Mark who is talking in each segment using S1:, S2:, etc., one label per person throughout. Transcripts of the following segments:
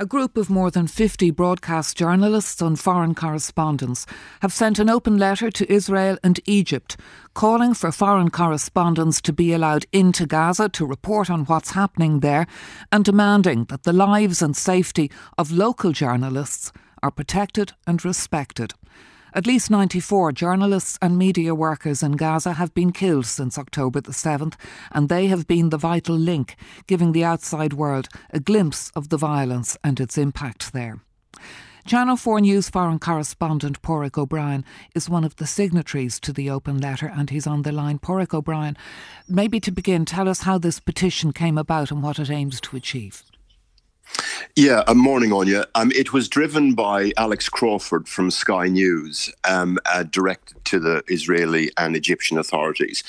S1: A group of more than 50 broadcast journalists and foreign correspondents have sent an open letter to Israel and Egypt calling for foreign correspondents to be allowed into Gaza to report on what's happening there and demanding that the lives and safety of local journalists are protected and respected. At least 94 journalists and media workers in Gaza have been killed since October the 7th, and they have been the vital link, giving the outside world a glimpse of the violence and its impact there. Channel 4 News foreign correspondent Paraic O'Brien is one of the signatories to the open letter and he's on the line. Paraic O'Brien, maybe to begin, tell us how this petition came about and what it aims to achieve.
S2: Yeah, a morning on you. Um, it was driven by Alex Crawford from Sky News, um, uh, directed to the Israeli and Egyptian authorities.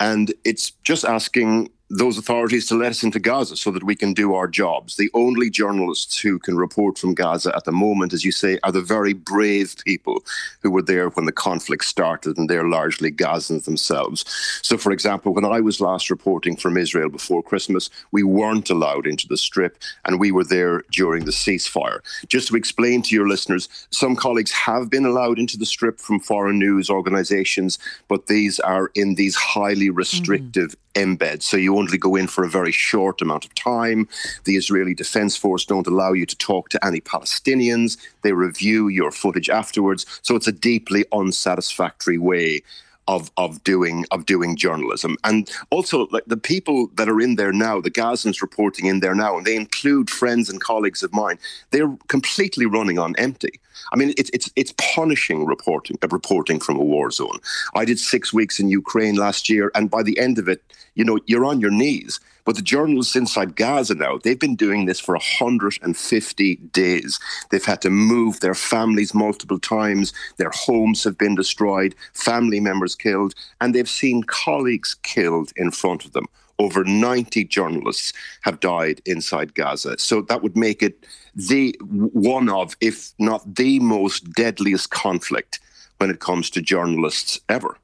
S2: And it's just asking those authorities to let us into Gaza so that we can do our jobs. The only journalists who can report from Gaza at the moment, as you say, are the very brave people who were there when the conflict started, and they're largely Gazans themselves. So, for example, when I was last reporting from Israel before Christmas, we weren't allowed into the strip, and we were there during the ceasefire. Just to explain to your listeners, some colleagues have been allowed into the strip from foreign news organizations, but these are in these highly restrictive mm-hmm embed. So you only go in for a very short amount of time. The Israeli Defense Force don't allow you to talk to any Palestinians. They review your footage afterwards. So it's a deeply unsatisfactory way of of doing of doing journalism. And also like the people that are in there now, the Gazans reporting in there now, and they include friends and colleagues of mine, they're completely running on empty. I mean, it's it's it's punishing reporting uh, reporting from a war zone. I did six weeks in Ukraine last year, and by the end of it, you know, you're on your knees. But the journalists inside Gaza now, they've been doing this for 150 days. They've had to move their families multiple times. Their homes have been destroyed, family members killed, and they've seen colleagues killed in front of them. Over 90 journalists have died inside Gaza. So that would make it the one of, if not the most deadliest conflict when it comes to journalists ever.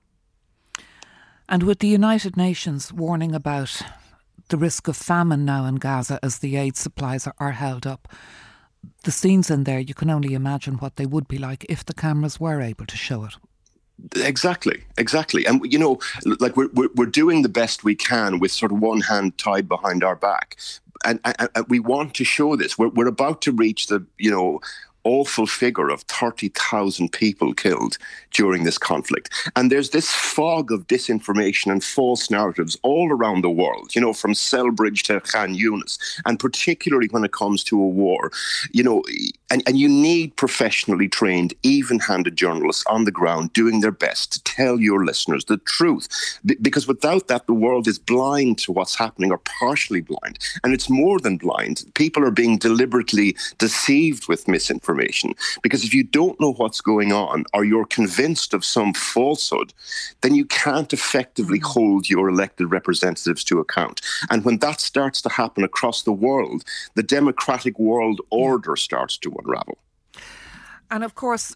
S1: And with the United Nations warning about the risk of famine now in Gaza as the aid supplies are, are held up, the scenes in there, you can only imagine what they would be like if the cameras were able to show it.
S2: Exactly, exactly. And, you know, like we're, we're, we're doing the best we can with sort of one hand tied behind our back. And, and, and we want to show this. We're, we're about to reach the, you know, awful figure of 30,000 people killed during this conflict. And there's this fog of disinformation and false narratives all around the world, you know, from Selbridge to Khan Yunis, and particularly when it comes to a war, you know, and, and you need professionally trained, even handed journalists on the ground doing their best to tell your listeners the truth. B- because without that, the world is blind to what's happening or partially blind. And it's more than blind. People are being deliberately deceived with misinformation information. Because if you don't know what's going on or you're convinced of some falsehood, then you can't effectively mm-hmm. hold your elected representatives to account. And when that starts to happen across the world, the democratic world order starts to unravel.
S1: And of course,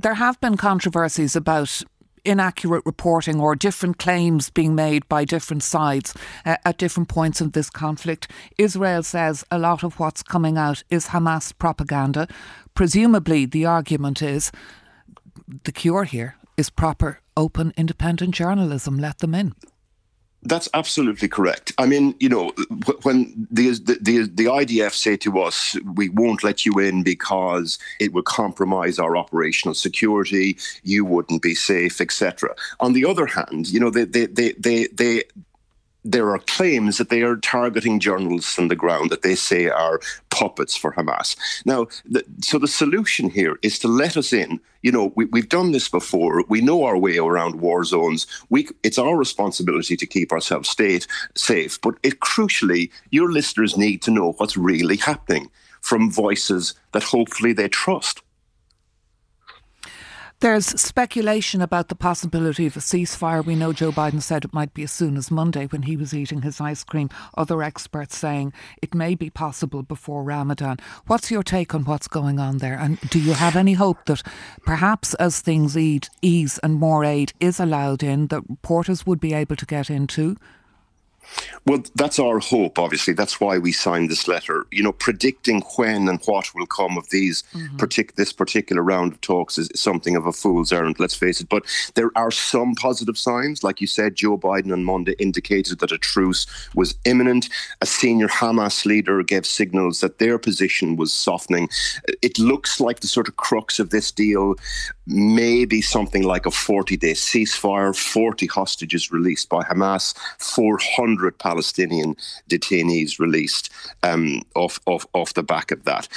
S1: there have been controversies about inaccurate reporting or different claims being made by different sides uh, at different points in this conflict. Israel says a lot of what's coming out is Hamas propaganda. Presumably, the argument is the cure here is proper, open, independent journalism. Let them in.
S2: That's absolutely correct. I mean, you know, when the, the the IDF say to us, "We won't let you in because it would compromise our operational security. You wouldn't be safe, etc." On the other hand, you know, they they they they, they there are claims that they are targeting journalists on the ground that they say are puppets for Hamas. Now, the, so the solution here is to let us in. You know, we, have done this before. We know our way around war zones. We, it's our responsibility to keep ourselves state safe. But it, crucially, your listeners need to know what's really happening from voices that hopefully they trust.
S1: There's speculation about the possibility of a ceasefire. We know Joe Biden said it might be as soon as Monday when he was eating his ice cream. Other experts saying it may be possible before Ramadan. What's your take on what's going on there? And do you have any hope that perhaps as things ease and more aid is allowed in, that reporters would be able to get in too?
S2: Well, that's our hope, obviously. That's why we signed this letter. You know, predicting when and what will come of these mm-hmm. partic- this particular round of talks is something of a fool's errand, let's face it. But there are some positive signs. Like you said, Joe Biden on Monday indicated that a truce was imminent. A senior Hamas leader gave signals that their position was softening. It looks like the sort of crux of this deal may be something like a 40 day ceasefire, 40 hostages released by Hamas, 400 Palestinian detainees released um, off, off, off the back of that.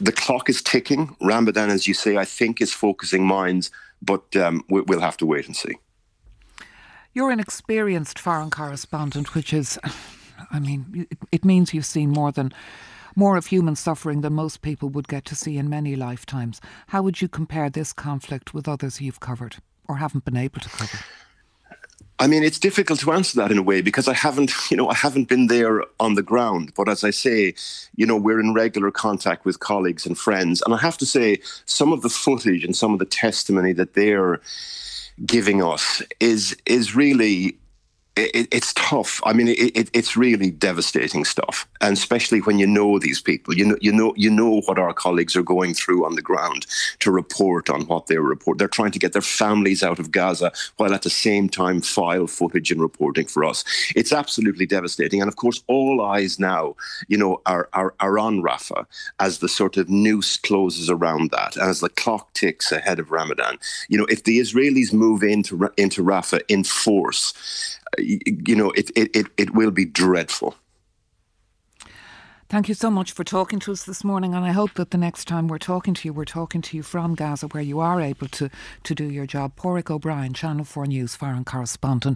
S2: The clock is ticking. Ramadan, as you say, I think is focusing minds, but um, we'll have to wait and see.
S1: You're an experienced foreign correspondent, which is, I mean, it, it means you've seen more than more of human suffering than most people would get to see in many lifetimes. How would you compare this conflict with others you've covered or haven't been able to cover?
S2: I mean, it's difficult to answer that in a way because I haven't, you know, I haven't been there on the ground. But as I say, you know, we're in regular contact with colleagues and friends, and I have to say, some of the footage and some of the testimony that they're giving us is is really it, it's tough. I mean, it, it's really devastating stuff, and especially when you know these people. You know, you know, you know what our colleagues are going through on the ground to report on what they report. They're trying to get their families out of Gaza while at the same time file footage and reporting for us. It's absolutely devastating, and of course, all eyes now, you know, are are, are on Rafah as the sort of noose closes around that, as the clock ticks ahead of Ramadan. You know, if the Israelis move into into Rafah in force you know, it, it, it, it will be dreadful.
S1: Thank you so much for talking to us this morning, and I hope that the next time we're talking to you, we're talking to you from Gaza, where you are able to, to do your job. Paraic O'Brien, Channel 4 News foreign correspondent.